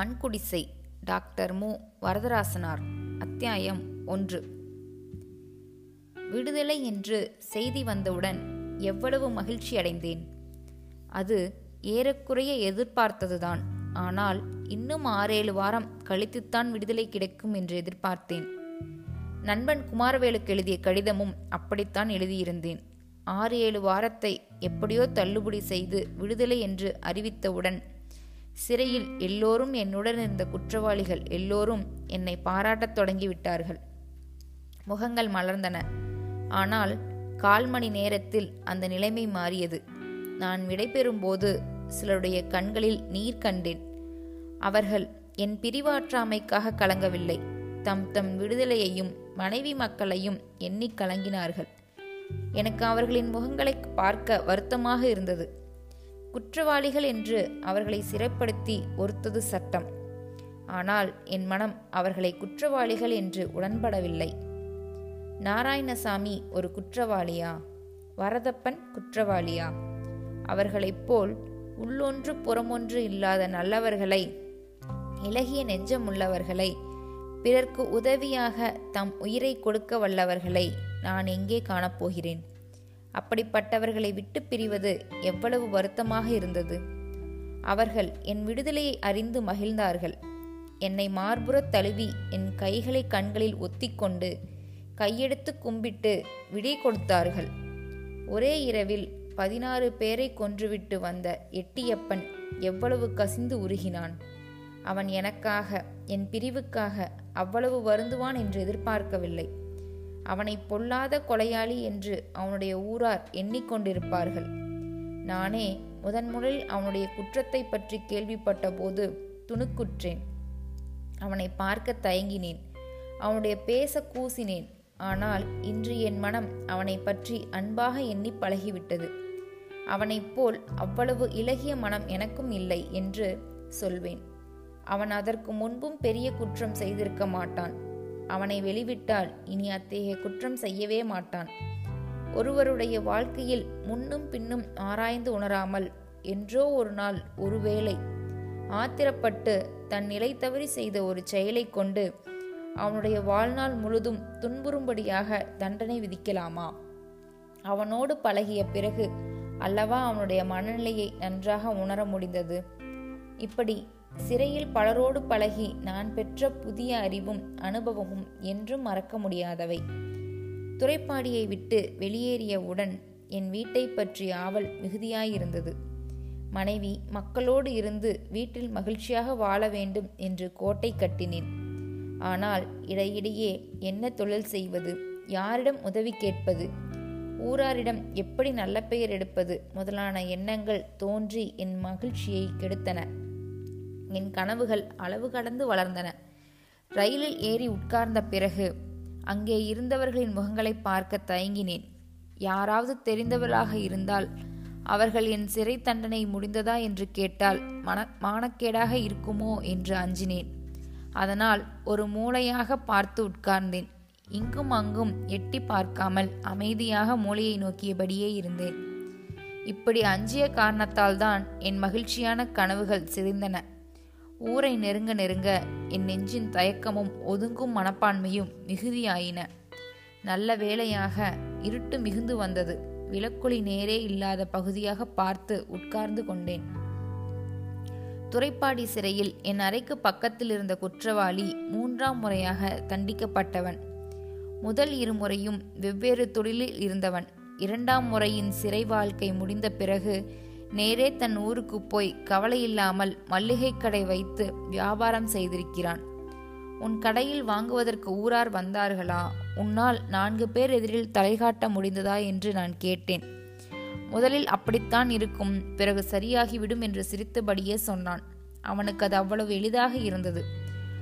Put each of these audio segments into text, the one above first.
மண்குடிசை doctor மு. வரதராசனார் அத்தியாயம் ஒன்று. விடுதலை என்று செய்தி வந்தவுடன் எவ்வளவு மகிழ்ச்சி அடைந்தேன். அது ஏறக்குறைய எதிர்பார்த்ததுதான். ஆனால் இன்னும் ஆறேழு வாரம் கழித்துத்தான் விடுதலை கிடைக்கும் என்று எதிர்பார்த்தேன். நண்பன் குமாரவேலுக்கு எழுதிய கடிதமும் அப்படித்தான் எழுதியிருந்தேன். ஆறு ஏழு வாரத்தை எப்படியோ தள்ளுபடி செய்து விடுதலை என்று அறிவித்தவுடன் சிறையில் எல்லோரும் என்னுடன் இருந்த குற்றவாளிகள் எல்லோரும் என்னை பாராட்டத் தொடங்கிவிட்டார்கள். முகங்கள் மலர்ந்தன. ஆனால் கால் மணி நேரத்தில் அந்த நிலைமை மாறியது. நான் விடைபெறும்போது சிலருடைய கண்களில் நீர் கண்டேன். அவர்கள் என் பிரிவாற்றாமைக்காக கலங்கவில்லை. தம் தம் விடுதலையையும் மனைவி மக்களையும் எண்ணி கலங்கினார்கள். எனக்கு அவர்களின் முகங்களை பார்க்க வருத்தமாக இருந்தது. குற்றவாளிகள் என்று அவர்களை சிறைப்படுத்தி ஒருத்தது சட்டம். ஆனால் என் மனம் அவர்களை குற்றவாளிகள் என்று உடன்படவில்லை. நாராயணசாமி ஒரு குற்றவாளியா? வரதப்பன் குற்றவாளியா? அவர்களைப் போல் உள்ளொன்று புறமொன்று இல்லாத நல்லவர்களை இலகிய நெஞ்சமுள்ளவர்களை பிறர்க்கு உதவியாக தம் உயிரை கொடுக்க வல்லவர்களை நான் எங்கே காணப்போகிறேன்? அப்படிப்பட்டவர்களை விட்டு பிரிவது எவ்வளவு வருத்தமாக இருந்தது. அவர்கள் என் விடுதலையை அறிந்து மகிழ்ந்தார்கள். என்னை மார்புறத் தழுவி என் கைகளை கண்களில் ஒத்திக்கொண்டு கையெடுத்து கும்பிட்டு விடை கொடுத்தார்கள். ஒரே இரவில் பதினாறு பேரை கொன்றுவிட்டு வந்த எட்டியப்பன் எவ்வளவு கசிந்து உருகினான். அவன் எனக்காக என் பிரிவுக்காக அவ்வளவு வருந்துவான் என்று எதிர்பார்க்கவில்லை. அவனை பொல்லாத கொலையாளி என்று அவனுடைய ஊரார் எண்ணிக்கொண்டிருப்பார்கள். நானே முதன்முதலில் அவனுடைய குற்றத்தை பற்றி கேள்விப்பட்ட போது துணுக்குற்றேன். அவனை பார்க்க தயங்கினேன். அவனுடைய பேச கூசினேன். ஆனால் இன்று என் மனம் அவனை பற்றி அன்பாக எண்ணி பழகிவிட்டது. அவனைப் போல் அவ்வளவு இலகிய மனம் எனக்கும் இல்லை என்று சொல்வேன். அவன் அதற்கு முன்பும் பெரிய குற்றம் செய்திருக்க மாட்டான். அவனை வெளிவிட்டால் இனி அத்தகைய குற்றம் செய்யவே மாட்டான். ஒருவருடைய வாழ்க்கையில் முன்னும் பின்னும் ஆராய்ந்து உணராமல் என்றோ ஒரு நாள் ஒருவேளை ஆத்திரப்பட்டு தன் நிலை தவறி செய்த ஒரு செயலை கொண்டு அவனுடைய வாழ்நாள் முழுதும் துன்புறும்படியாக தண்டனை விதிக்கலாமா? அவனோடு பழகிய பிறகு அல்லவா அவனுடைய மனநிலையை நன்றாக உணர முடிந்தது? இப்படி சிறையில் பலரோடு பழகி நான் பெற்ற புதிய அறிவும் அனுபவமும் என்றும் மறக்க முடியாதவை. துறைப்பாடியை விட்டு வெளியேறியவுடன் என் வீட்டை பற்றிய ஆவல் மிகுதியாயிருந்தது. மனைவி மக்களோடு இருந்து வீட்டில் மகிழ்ச்சியாக வாழ வேண்டும் என்று கோட்டை கட்டினேன். ஆனால் இடையிடையே என்ன தொழில் செய்வது யாரிடம் உதவி கேட்பது ஊராரிடம் எப்படி நல்ல பெயர் எடுப்பது முதலான எண்ணங்கள் தோன்றி என் மகிழ்ச்சியை கெடுத்தன. என் கனவுகள் அளவு கடந்து வளர்ந்தன. ரயிலில் ஏறி உட்கார்ந்த பிறகு அங்கே இருந்தவர்களின் முகங்களை பார்க்க தயங்கினேன். யாராவது தெரிந்தவராக இருந்தால் அவர்கள் என் சிறை தண்டனை முடிந்ததா என்று கேட்டால் மன மானக்கேடாக இருக்குமோ என்று அஞ்சினேன். அதனால் ஒரு மூளையாக பார்த்து உட்கார்ந்தேன். இங்கும் அங்கும் எட்டி பார்க்காமல் அமைதியாக மூளையை நோக்கியபடியே இருந்தேன். இப்படி அஞ்சிய காரணத்தால் தான் என் மகிழ்ச்சியான கனவுகள் சிதைந்தன. ஊரை நெருங்க நெருங்க என் நெஞ்சின் தயக்கமும் ஒதுங்கும் மனப்பான்மையும் மிகுதியாயின. நல்ல வேளையாக இருட்டு மிகுந்து வந்தது. விளக்குழி நேரே இல்லாத பகுதியாக பார்த்து உட்கார்ந்து கொண்டேன். துறைப்பாடி சிறையில் என் அறைக்கு பக்கத்தில் இருந்த குற்றவாளி மூன்றாம் முறையாக தண்டிக்கப்பட்டவன். முதல் இருமுறையும் வெவ்வேறு தொழிலில் இருந்தவன். இரண்டாம் முறையின் சிறை வாழ்க்கை முடிந்த பிறகு நேரே தன் ஊருக்கு போய் கவலையில்லாமல் மல்லிகை கடை வைத்து வியாபாரம் செய்திருக்கிறான். உன் கடையில் வாங்குவதற்கு ஊரார் வந்தார்களா? உன்னால் நான்கு பேர் எதிரில் தலைகாட்ட முடிந்ததா? என்று நான் கேட்டேன். முதலில் அப்படித்தான் இருக்கும். பிறகு சரியாகிவிடும் என்று சிரித்தபடியே சொன்னான். அவனுக்கு அது அவ்வளவு எளிதாக இருந்தது.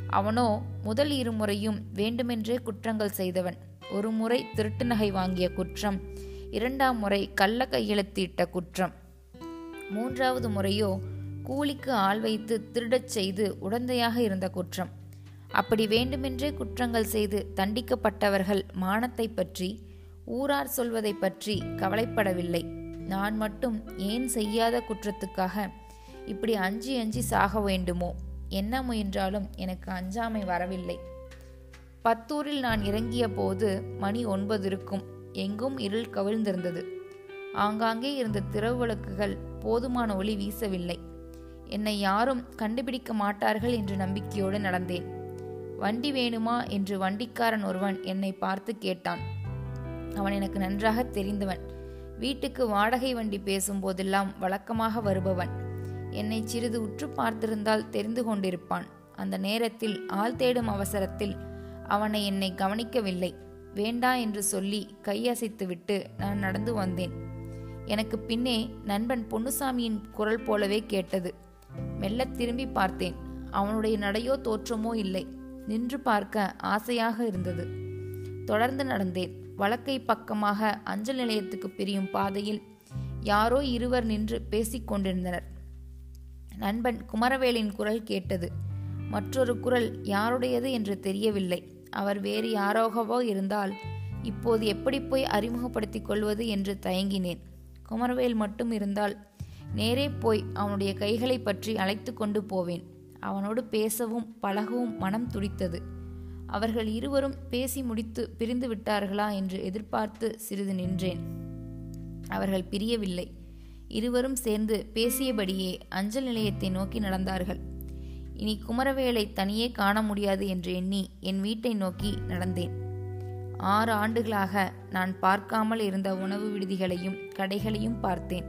அவனோ முதல் இருமுறையும் வேண்டுமென்றே குற்றங்கள் செய்தவன். ஒரு முறை திருட்டு நகை வாங்கிய குற்றம் இரண்டாம் முறை கள்ள கையெழுத்திட்ட குற்றம். மூன்றாவது முறையோ கூலிக்கு ஆள் வைத்து திருடச் செய்து உடந்தையாக இருந்த குற்றம். அப்படி வேண்டுமென்றே குற்றங்கள் செய்து தண்டிக்கப்பட்டவர்கள் மானத்தை பற்றி ஊரார் சொல்வதை பற்றி கவலைப்படவில்லை. நான் மட்டும் ஏன் செய்யாத குற்றத்துக்காக இப்படி அஞ்சி அஞ்சி சாக வேண்டுமோ? என்ன முயன்றாலும் எனக்கு அஞ்சாமை வரவில்லை. பத்தூரில் நான் இறங்கிய போது மணி ஒன்பது இருக்கும். எங்கும் இருள் கவிழ்ந்திருந்தது. ஆங்காங்கே இருந்த திரவு விளக்குகள் போதுமான ஒளி வீசவில்லை. என்னை யாரும் கண்டுபிடிக்க மாட்டார்கள் என்று நம்பிக்கையோடு நடந்தேன். வண்டி வேணுமா என்று வண்டிக்காரன் ஒருவன் என்னை பார்த்து கேட்டான். அவன் எனக்கு நன்றாக தெரிந்தவன். வீட்டுக்கு வாடகை வண்டி பேசும்போதெல்லாம் வழக்கமாக வருபவன். என்னை சிறிது உற்று பார்த்திருந்தால் தெரிந்து கொண்டிருப்பான். அந்த நேரத்தில் ஆள் தேடும் அவசரத்தில் அவனை என்னை கவனிக்கவில்லை. வேண்டா என்று சொல்லி கையசைத்துவிட்டு நான் நடந்து வந்தேன். எனக்கு பின்னே நண்பன் பொன்னுசாமியின் குரல் போலவே கேட்டது. மெல்ல திரும்பி பார்த்தேன். அவனுடைய நடையோ தோற்றமோ இல்லை. நின்று பார்க்க ஆசையாக இருந்தது. தொடர்ந்து நடந்தேன். வழக்கை பக்கமாக அஞ்சல் நிலையத்துக்கு பிரியும் பாதையில் யாரோ இருவர் நின்று பேசிக் கொண்டிருந்தனர். நண்பன் குமரவேலின் குரல் கேட்டது. மற்றொரு குரல் யாருடையது என்று தெரியவில்லை. அவர் வேறு யாரோகவோ இருந்தால் இப்போது எப்படி போய் அறிமுகப்படுத்திக் கொள்வது என்று தயங்கினேன். குமரவேல் மட்டும் இருந்தால் நேரே போய் அவனுடைய கைகளை பற்றி அழைத்து கொண்டு போவேன். அவனோடு பேசவும் பழகவும் மனம் துடித்தது. அவர்கள் இருவரும் பேசி முடித்து பிரிந்து விட்டார்களா என்று எதிர்பார்த்து சிறிது நின்றேன். அவர்கள் பிரியவில்லை. இருவரும் சேர்ந்து பேசியபடியே அஞ்சல் நிலையத்தை நோக்கி நடந்தார்கள். இனி குமரவேலை தனியே காண முடியாது என்று எண்ணி என் வீட்டை நோக்கி நடந்தேன். ஆறு ஆண்டுகளாக நான் பார்க்காமல் இருந்த உணவு விடுதிகளையும் கடைகளையும் பார்த்தேன்.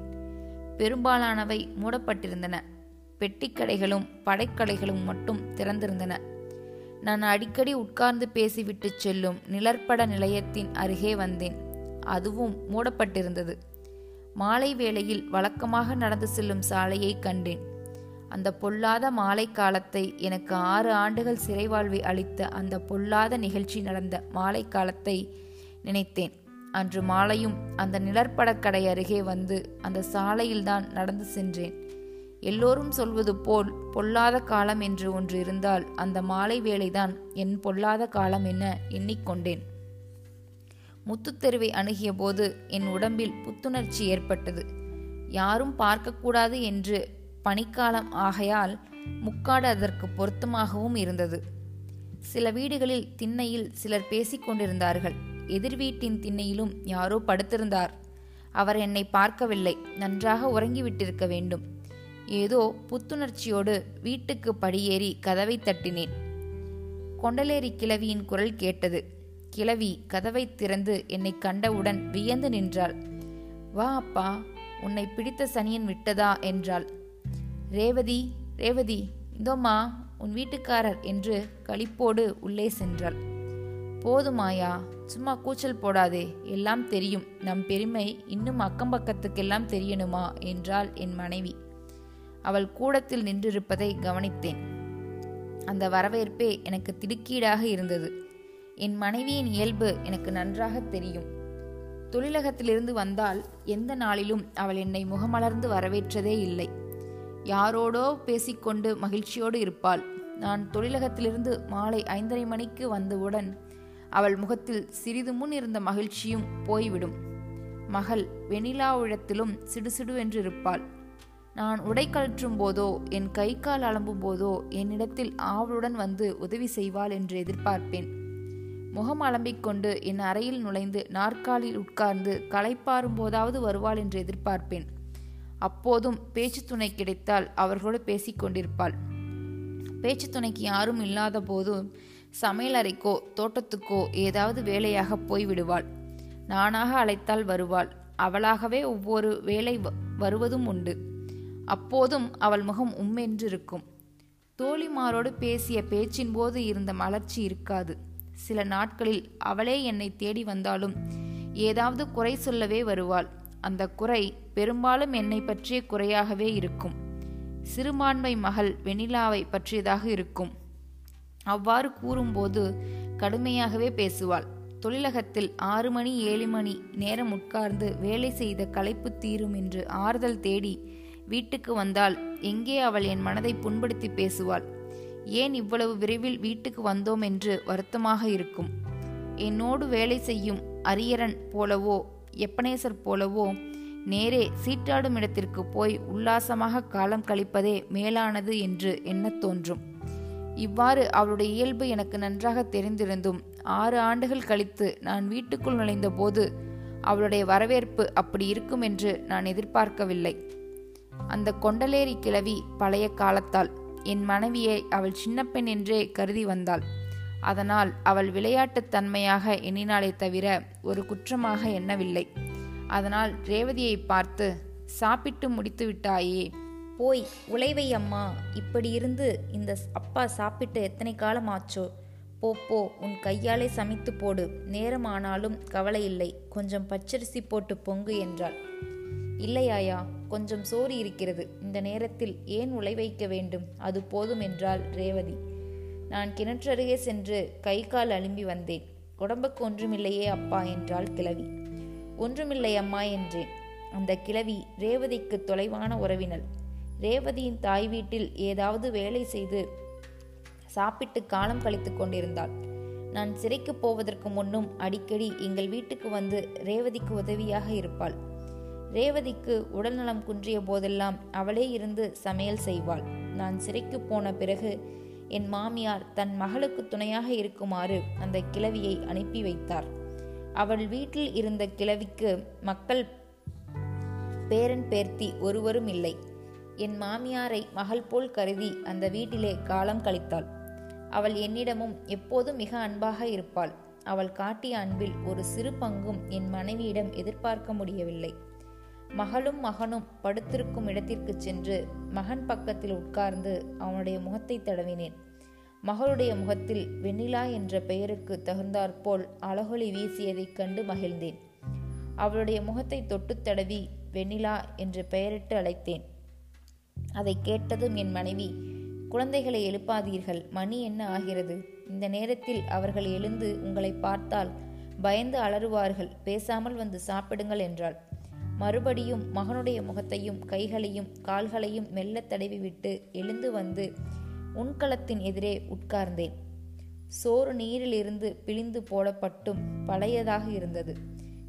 பெரும்பாலானவை மூடப்பட்டிருந்தன. பெட்டிக்கடைகளும் படைக்கடைகளும் மட்டும் திறந்திருந்தன. நான் அடிக்கடி உட்கார்ந்து பேசிவிட்டு செல்லும் நிழற்பட நிலையத்தின் அருகே வந்தேன். அதுவும் மூடப்பட்டிருந்தது. மாலை வேளையில் வழக்கமாக நடந்து செல்லும் சாலையை கண்டேன். அந்த பொல்லாத மாலை காலத்தை எனக்கு ஆறு ஆண்டுகள் சிறைவாழ்வை அளித்த அந்த பொல்லாத நிகழ்ச்சி நடந்த மாலை காலத்தை நினைத்தேன். அன்று மாலையும் அந்த நிழற்படக்கடை அருகே வந்து அந்த சாலையில்தான் நடந்து சென்றேன். எல்லோரும் சொல்வது போல் பொல்லாத காலம் என்று ஒன்று இருந்தால் அந்த மாலை வேளைதான் என் பொல்லாத காலம் என எண்ணிக்கொண்டேன். முத்துத்தெருவை அணுகிய போது என் உடம்பில் புத்துணர்ச்சி ஏற்பட்டது. யாரும் பார்க்கக்கூடாது என்று பனிக்காலம் ஆகையால் முக்காடு அதற்கு பொருத்தமாகவும் இருந்தது. சில வீடுகளில் திண்ணையில் சிலர் பேசிக் கொண்டிருந்தார்கள். எதிர் வீட்டின் திண்ணையிலும் யாரோ படுத்திருந்தார். அவர் என்னை பார்க்கவில்லை. நன்றாக உறங்கிவிட்டிருக்க வேண்டும். ஏதோ புத்துணர்ச்சியோடு வீட்டுக்கு படியேறி கதவை தட்டினேன். கொண்டலேரி கிழவியின் குரல் கேட்டது. கிழவி கதவை திறந்து என்னை கண்டவுடன் வியந்து நின்றாள். வா அப்பா உன்னை பிடித்த சனியன் விட்டதா? என்றாள். ரேவதி ரேவதி இந்தோம்மா உன் வீட்டுக்காரர் என்று களிப்போடு உள்ளே சென்றாள். போதுமாயா சும்மா கூச்சல் போடாதே எல்லாம் தெரியும். நம் பெருமை இன்னும் அக்கம் பக்கத்துக்கெல்லாம் தெரியணுமா? என்றாள் என் மனைவி. அவள் கூடத்தில் நின்றிருப்பதை கவனித்தேன். அந்த வரவேற்பே எனக்கு திடுக்கீடாக இருந்தது. என் மனைவியின் இயல்பு எனக்கு நன்றாக தெரியும். தொழிலகத்திலிருந்து வந்தால் எந்த நாளிலும் அவள் என்னை முகமலர்ந்து வரவேற்றதே இல்லை. யாரோடோ பேசிக்கொண்டு மகிழ்ச்சியோடு இருப்பாள். நான் தொழிலகத்திலிருந்து மாலை ஐந்தரை மணிக்கு வந்தவுடன் அவள் முகத்தில் சிறிது முன் இருந்த மகிழ்ச்சியும் போய்விடும். மகள் வெண்ணிலாவுழத்திலும் சிடுசிடுவென்று இருப்பாள். நான் உடை கழற்றும் போதோ என் கை கால் அலம்பும் போதோ என்னிடத்தில் ஆவலுடன் வந்து உதவி செய்வாள் என்று எதிர்பார்ப்பேன். முகம் அலம்பிக்கொண்டு என் அறையில் நுழைந்து நாற்காலில் உட்கார்ந்து களைப்பாரும் போதாவது வருவாள் என்று எதிர்பார்ப்பேன். அப்போதும் பேச்சு துணை கிடைத்தால் அவர்களோடு பேசிக்கொண்டிருப்பாள். பேச்சு துணைக்கு யாரும் இல்லாத போதும் சமையலறைக்கோ தோட்டத்துக்கோ ஏதாவது வேலையாக போய்விடுவாள். நானாக அழைத்தால் வருவாள். அவளாகவே ஒவ்வொரு வேலை வருவதும் உண்டு. அப்போதும் அவள் முகம் உம்மென்றிருக்கும். தோழிமாரோடு பேசிய பேச்சின் போது இருந்த மலர்ச்சி இருக்காது. சில நாட்களில் அவளே என்னை தேடி வந்தாலும் ஏதாவது குறை சொல்லவே வருவாள். அந்த குறை பெரும்பாலும் என்னை பற்றிய குறையாகவே இருக்கும். சிறுபான்மை மகள் வெனிலாவை பற்றியதாக இருக்கும். அவ்வாறு கூறும்போது கடுமையாகவே பேசுவாள். தொழிலகத்தில் ஆறு மணி ஏழு மணி நேரம் உட்கார்ந்து வேலை செய்த களைப்பு தீரும் என்று ஆறுதல் தேடி வீட்டுக்கு வந்தால் எங்கே அவள் என் மனதை புண்படுத்தி பேசுவாள்? ஏன் இவ்வளவு விரைவில் வீட்டுக்கு வந்தோம் என்று வருத்தமாக இருக்கும். என்னோடு வேலை செய்யும் அரியரன் போலவோ எப்பனேசர் போலவோ நேரே சீட்டாடும் இடத்திற்கு போய் உல்லாசமாக காலம் கழிப்பதே மேலானது என்று எண்ணத் தோன்றும். இவ்வாறு அவளுடைய இயல்பு எனக்கு நன்றாக தெரிந்திருந்தும் ஆறு ஆண்டுகள் கழித்து நான் வீட்டுக்குள் நுழைந்தபோது அவளுடைய வரவேற்பு அப்படி இருக்கும் என்று நான் எதிர்பார்க்கவில்லை. அந்த கொண்டலேரி கிழவி பழைய காலத்தால் என் மனைவியை அவள் சின்ன பெண் என்றே கருதி வந்தாள். அதனால் அவள் விளையாட்டுத் தன்மையாக எண்ணினாலே தவிர ஒரு குற்றமாக எண்ணவில்லை. அதனால் ரேவதியை பார்த்து சாப்பிட்டு முடித்து விட்டாயே. போய் உழைவை அம்மா இப்படி இருந்து இந்த அப்பா சாப்பிட்டு எத்தனை காலம் ஆச்சோ போ போ உன் கையாலே சமைத்து போடு. நேரமானாலும் கவலை இல்லை. கொஞ்சம் பச்சரிசி போட்டு பொங்கு என்றாள். இல்லையாயா கொஞ்சம் சோறு இருக்கிறது. இந்த நேரத்தில் ஏன் உழை வைக்க வேண்டும்? அது போதும் என்றாள் ரேவதி. நான் கிணற்றருகே சென்று கை கால் அலும்பி வந்தேன். உடம்புக்கு ஒன்றுமில்லையே அப்பா என்றாள் கிழவி. ஒன்றுமில்லை அம்மா என்றேன். அந்த கிழவி ரேவதிக்கு தொலைவான உறவினள். ரேவதியின் தாய் வீட்டில் ஏதாவது வேலை செய்து சாப்பிட்டு காலம் கழித்து கொண்டிருந்தாள். நான் சிறைக்கு போவதற்கு முன்னும் அடிக்கடி எங்கள் வீட்டுக்கு வந்து ரேவதிக்கு உதவியாக இருப்பாள். ரேவதிக்கு உடல்நலம் குன்றிய போதெல்லாம் அவளே இருந்து சமையல் செய்வாள். நான் சிறைக்கு போன பிறகு என் மாமியார் தன் மகளுக்கு துணையாக இருக்குமாறு அந்த கிழவியை அனுப்பி வைத்தார். அவள் வீட்டில் இருந்த கிழவிக்கு மக்கள் பேரன் பேர்த்தி ஒருவரும் இல்லை. என் மாமியாரை மகள் போல் கருதி அந்த வீட்டிலே காலம் கழித்தாள். அவள் என்னிடமும் எப்போதும் மிக அன்பாக இருப்பாள். அவள் காட்டிய அன்பில் ஒரு சிறு பங்கும் என் மனைவியிடம் எதிர்பார்க்க முடியவில்லை. மகளும் மகனும் படுத்திருக்கும் இடத்திற்கு சென்று மகன் பக்கத்தில் உட்கார்ந்து அவனுடைய முகத்தை தடவினேன். மகளுடைய முகத்தில் வெண்ணிலா என்ற பெயருக்கு தகுந்தாற்போல் அழகொலி வீசியதைக் கண்டு மகிழ்ந்தேன். அவளுடைய முகத்தை தொட்டு தடவி வெண்ணிலா என்று பெயரிட்டு அழைத்தேன். அதை கேட்டதும் என் மனைவி குழந்தைகளை எழுப்பாதீர்கள் மணி என்ன ஆகிறது? இந்த நேரத்தில் அவர்கள் எழுந்து உங்களை பார்த்தால் பயந்து அலறுவார்கள் பேசாமல் வந்து சாப்பிடுங்கள் என்றாள். மறுபடியும் மகனுடைய முகத்தையும் கைகளையும் கால்களையும் மெல்ல தடவிவிட்டு எழுந்து வந்து உன்கலத்தின் எதிரே உட்கார்ந்தேன். சோறு நீரிலிருந்து பிழிந்து போடப்பட்டும் பழையதாக இருந்தது.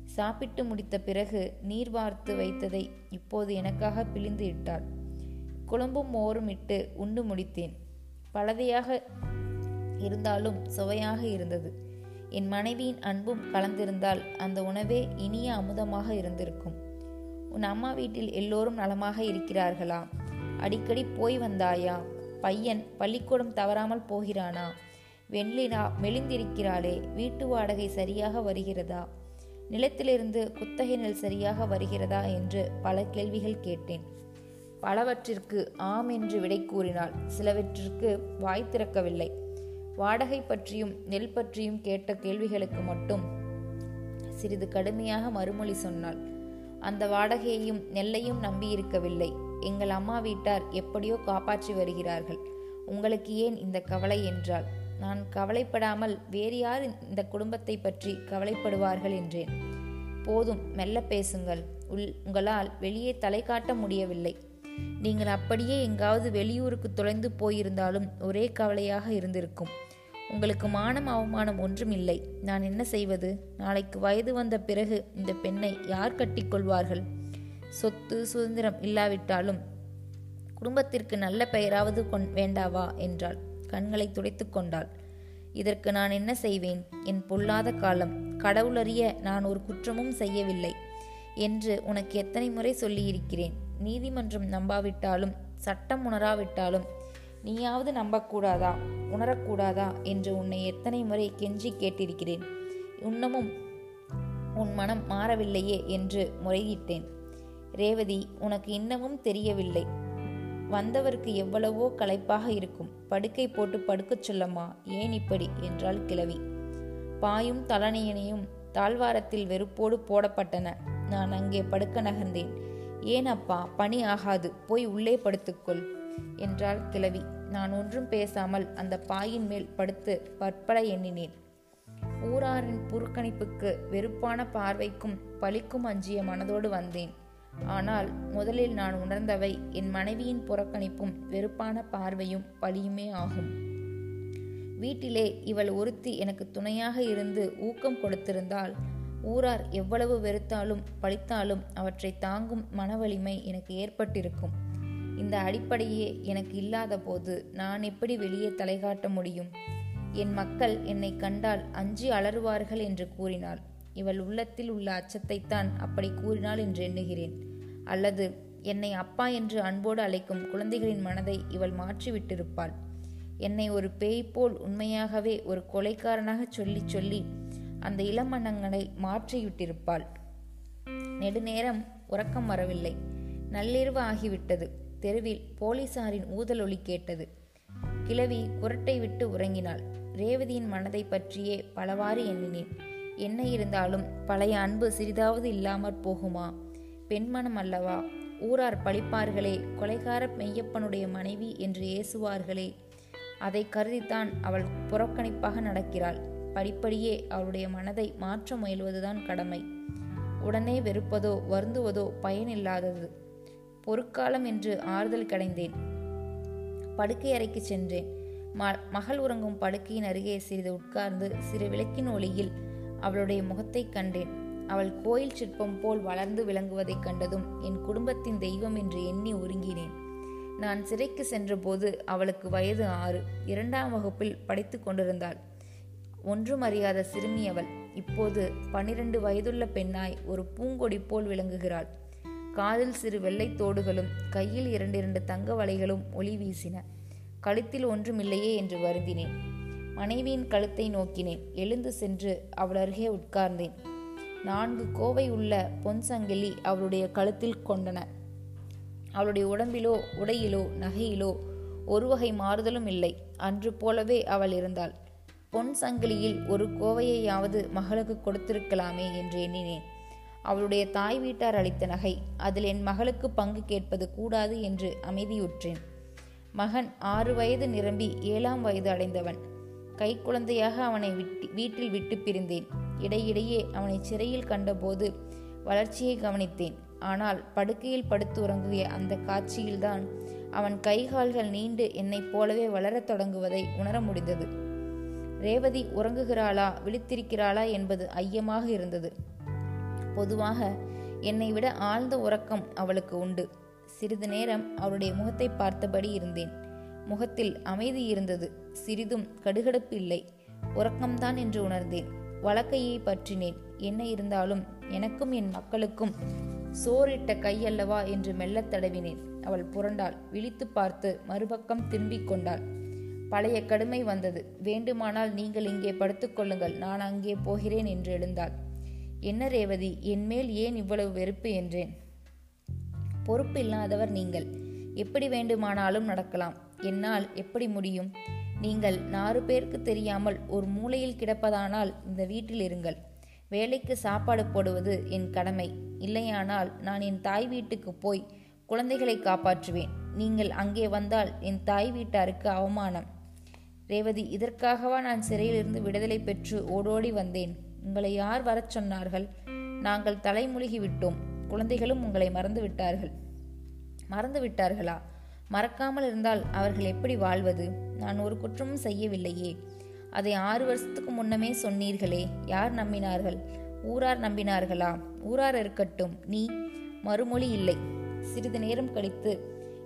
சாப்பிட்டு முடித்த பிறகு நீர் வார்த்து வைத்ததை இப்போது எனக்காக பிழிந்து இட்டாள். குழம்பும் மோரும் இட்டு உண்டு முடித்தேன். பழதையாக இருந்தாலும் சுவையாக இருந்தது. என் மனைவியின் அன்பும் கலந்திருந்தால் அந்த உணவே இனிய அமுதமாக இருந்திருக்கும். உன் அம்மா வீட்டில் எல்லோரும் நலமாக இருக்கிறார்களா? அடிக்கடி போய் வந்தாயா? பையன் பள்ளிக்கூடம் தவறாமல் போகிறானா? வெண்லினா மெலிந்திருக்கிறாளே வீட்டு வாடகை சரியாக வருகிறதா? நிலத்திலிருந்து குத்தகை நெல் சரியாக வருகிறதா என்று பல கேள்விகள் கேட்டேன். பலவற்றிற்கு ஆம் என்று விடை கூறினாள். சிலவற்றிற்கு வாய் திறக்கவில்லை. வாடகை பற்றியும் நெல் பற்றியும் கேட்ட கேள்விகளுக்கு மட்டும் சிறிது கடுமையாக மறுமொழி சொன்னாள். அந்த வாடகையையும் நெல்லையும் நம்பியிருக்கவில்லை. எங்கள் அம்மா வீட்டார் எப்படியோ காப்பாற்றி வருகிறார்கள். உங்களுக்கு ஏன் இந்த கவலை என்றால் நான் கவலைப்படாமல் வேறு யார் இந்த குடும்பத்தை பற்றி கவலைப்படுவார்கள் என்றேன். போதும் மெல்ல பேசுங்கள். உள் உங்களால் வெளியே தலை காட்ட முடியவில்லை. நீங்கள் அப்படியே எங்காவது வெளியூருக்கு தொலைந்து போயிருந்தாலும் ஒரே கவலையாக இருந்திருக்கும். உங்களுக்கு மானம் அவமானம் ஒன்றும் இல்லை. நான் என்ன செய்வது? நாளைக்கு வயது வந்த பிறகு இந்த பெண்ணை யார் கட்டிக்கொள்வார்கள் சொத்து சுதந்திரம் இல்லாவிட்டாலும் குடும்பத்திற்கு நல்ல பெயராவது கொண் வேண்டாவா? என்றாள். கண்களை துடைத்து கொண்டாள். இதற்கு நான் என்ன செய்வேன்? என் பொல்லாத காலம். கடவுளறிய நான் ஒரு குற்றமும் செய்யவில்லை என்று உனக்கு எத்தனை முறை சொல்லியிருக்கிறேன். நீதிமன்றம் நம்பாவிட்டாலும் சட்டம் உணராவிட்டாலும் நீயாவது நம்பக்கூடாதா? உணரக்கூடாதா? என்று உன்னை எத்தனை முறை கெஞ்சி கேட்டிருக்கிறேன். இன்னமும் உன் மனம் மாறவில்லையே என்று முறையிட்டேன். ரேவதி உனக்கு இன்னமும் தெரியவில்லை. வந்தவருக்கு எவ்வளவோ களைப்பாக இருக்கும். படுக்கை போட்டு படுக்கச் சொல்லம்மா ஏன் இப்படி? என்றாள் கிழவி. பாயும் தலனையனையும் தாழ்வாரத்தில் வெறுப்போடு போடப்பட்டன. நான் அங்கே படுக்க நகர்ந்தேன். ஏன் அப்பா பணி ஆகாது. போய் உள்ளே படுத்துக்கொள் என்றாள் கிழவி. நான் ஒன்றும் பேசாமல் அந்த பாயின் மேல் படுத்து பற்பல எண்ணினேன். ஊராரின் புறக்கணிப்புக்கு வெறுப்பான பார்வைக்கும் பழிக்கும் அஞ்சிய மனதோடு வந்தேன். ஆனால் முதலில் நான் உணர்ந்தவை என் மனைவியின் புறக்கணிப்பும் வெறுப்பான பார்வையும் பழியுமே ஆகும். வீட்டிலே இவள் ஒருத்தி எனக்கு துணையாக இருந்து ஊக்கம் கொடுத்திருந்தால் ஊரார் எவ்வளவு வெறுத்தாலும் பழித்தாலும் அவற்றை தாங்கும் மனவலிமை எனக்கு ஏற்பட்டிருக்கும். இந்த அடிப்படையே எனக்கு இல்லாத போது நான் எப்படி வெளியே தலை காட்ட முடியும்? என் மக்கள் என்னை கண்டால் அஞ்சி அலறுவார்கள் என்று கூறினாள். இவள் உள்ளத்தில் உள்ள அச்சத்தைத்தான் அப்படி கூறினாள் என்று எண்ணுகிறேன். அல்லது என்னை அப்பா என்று அன்போடு அழைக்கும் குழந்தைகளின் மனதை இவள் மாற்றிவிட்டிருப்பாள். என்னை ஒரு பேய் போல் உண்மையாகவே ஒரு கொலைக்காரனாக சொல்லி சொல்லி அந்த இளமன்னங்களை மாற்றிவிட்டிருப்பாள். நெடுநேரம் உறக்கம் வரவில்லை. நள்ளிரவு ஆகிவிட்டது. தெருவில் போலீசாரின் ஊதல் கேட்டது. கிழவி குரட்டை விட்டு உறங்கினாள். ரேவதியின் மனதை பற்றியே பலவாறு எண்ணினேன். என்ன இருந்தாலும் பழைய அன்பு சிறிதாவது இல்லாமற் போகுமா? பெண்மனம் அல்லவா? ஊரார் பழிப்பார்களே கொலைகார மெய்யப்பனுடைய மனைவி என்று ஏசுவார்களே. அதை கருதித்தான் அவள் புறக்கணிப்பாக நடக்கிறாள். படிப்படியே அவளுடைய மனதை மாற்ற முயல்வதுதான் கடமை. உடனே வெறுப்பதோ வருந்துவதோ பயனில்லாதது. பொற்காலம் என்று ஆறுதல் கடைந்தேன். படுக்கை அறைக்கு சென்றேன். ம மகள் உறங்கும் படுக்கையின் அருகே சிறிது உட்கார்ந்து சிறு விளக்கின் ஒளியில் அவளுடைய முகத்தை கண்டேன். அவள் கோயில் சிற்பம் போல் வளர்ந்து விளங்குவதைக் கண்டதும் என் குடும்பத்தின் தெய்வம் என்று எண்ணி ஒருங்கினேன் நான் சிறைக்கு சென்றபோது அவளுக்கு வயது ஆறு. இரண்டாம் வகுப்பில் படித்து கொண்டிருந்தாள். ஒன்றும் அறியாத சிறுமி அவள். இப்போது பனிரெண்டு வயதுள்ள பெண்ணாய் ஒரு பூங்கொடி போல் விளங்குகிறாள். காதில் சிறு வெள்ளை தோடுகளும் கையில் இரண்டு இரண்டு தங்க வலைகளும் ஒளி வீசின. கழுத்தில் ஒன்றுமில்லையே என்று வருந்தினேன். மனைவியின் கழுத்தை நோக்கினேன். எழுந்து சென்று அவள் அருகே உட்கார்ந்தேன். நான்கு கோவை உள்ள பொன் சங்கிலி அவளுடைய கழுத்தில் கொண்டன. அவளுடைய உடம்பிலோ உடையிலோ நகையிலோ ஒரு வகை மாறுதலும் இல்லை. அன்று போலவே அவள் இருந்தாள். பொன் சங்கிலியில் ஒரு கோவையையாவது மகளுக்கு கொடுத்திருக்கலாமே என்று எண்ணினேன். அவளுடைய தாய் வீட்டார் அளித்த நகை அதில் என் மகளுக்கு பங்கு கேட்பது கூடாது என்று அமைதியுற்றேன். மகன் ஆறு வயது நிரம்பி ஏழாம் வயது அடைந்தவன். கைக்குழந்தையாக அவனை விட்டு வீட்டில் விட்டு பிரிந்தேன். இடையிடையே அவனை சிறையில் கண்டபோது வளர்ச்சியை கவனித்தேன். ஆனால் படுக்கையில் படுத்து உறங்குகிய அந்த காட்சியில்தான் அவன் கைகால்கள் நீண்டு என்னைப் போலவே வளரத் தொடங்குவதை உணர முடிந்தது. ரேவதி உறங்குகிறாளா? விழித்திருக்கிறாளா? என்பது ஐயமாக இருந்தது. பொதுவாக என்னை விட ஆழ்ந்த உறக்கம் அவளுக்கு உண்டு. சிறிது நேரம் அவளுடைய முகத்தை பார்த்தபடி இருந்தேன். முகத்தில் அமைதி இருந்தது. சிறிதும் கடுகடுப்பு இல்லை. உறக்கம்தான் என்று உணர்ந்தேன். வழக்கையை பற்றினேன். என்ன இருந்தாலும் எனக்கும் என் மக்களுக்கும் சோறிட்ட கையல்லவா என்று மெல்லத் தடவினேன். அவள் புரண்டாள். விழித்து பார்த்து மறுபக்கம் திரும்பிக் கொண்டாள். பழைய கடுமை வந்தது. வேண்டுமானால் நீங்கள் இங்கே படுத்துக்கொள்ளுங்கள் நான் அங்கே போகிறேன் என்று எழுந்தாள். என்ன ரேவதி? என்மேல் ஏன் இவ்வளவு வெறுப்பு என்றேன்? பொறுப்பு இல்லாதவர் நீங்கள். எப்படி வேண்டுமானாலும் நடக்கலாம். என்னால் எப்படி முடியும்? நீங்கள் நாறு பேருக்கு தெரியாமல் ஒரு மூலையில் கிடப்பதானால் இந்த வீட்டில் இருங்கள். வேலைக்கு சாப்பாடு போடுவது என் கடமை. இல்லையானால் நான் என் தாய் வீட்டுக்கு போய் குழந்தைகளை காப்பாற்றுவேன். நீங்கள் அங்கே வந்தால் என் தாய் வீட்டாருக்கு அவமானம். ரேவதி இதற்காகவா நான் சிறையிலிருந்து விடுதலை பெற்று ஓடோடி வந்தேன்? உங்களை யார் வரச் சொன்னார்கள்? நாங்கள் தலைமுழுகி விட்டோம். குழந்தைகளும் உங்களை மறந்து விட்டார்கள். மறந்து விட்டார்களா மறக்காமல் இருந்தால் அவர்கள் எப்படி வாழ்வது? நான் ஒரு குற்றமும் செய்யவில்லையே. அதை ஆறு வருஷத்துக்கு முன்னமே சொன்னீர்களே. யார் நம்பினார்கள்? ஊரார் நம்பினார்களா? ஊரார் இருக்கட்டும். நீ மறுமொழி இல்லை. சிறிது நேரம் கழித்து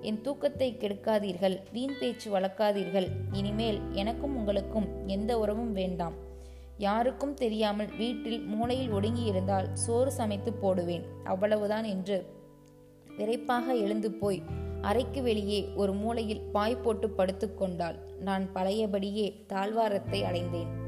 என் தூக்கத்தை கெடுக்காதீர்கள். வீண் பேச்சு வளர்க்காதீர்கள். இனிமேல் எனக்கும் உங்களுக்கும் எந்த உறவும் வேண்டாம். யாருக்கும் தெரியாமல் வீட்டில் மூளையில் ஒடுங்கி இருந்தால் சோறு சமைத்து போடுவேன். அவ்வளவுதான் என்று விரைப்பாக எழுந்து போய் அறைக்கு வெளியே ஒரு மூலையில் பாய் போட்டு படுத்துக்கொண்டாள் நான் பழையபடியே தாழ்வாரத்தை அடைந்தேன்.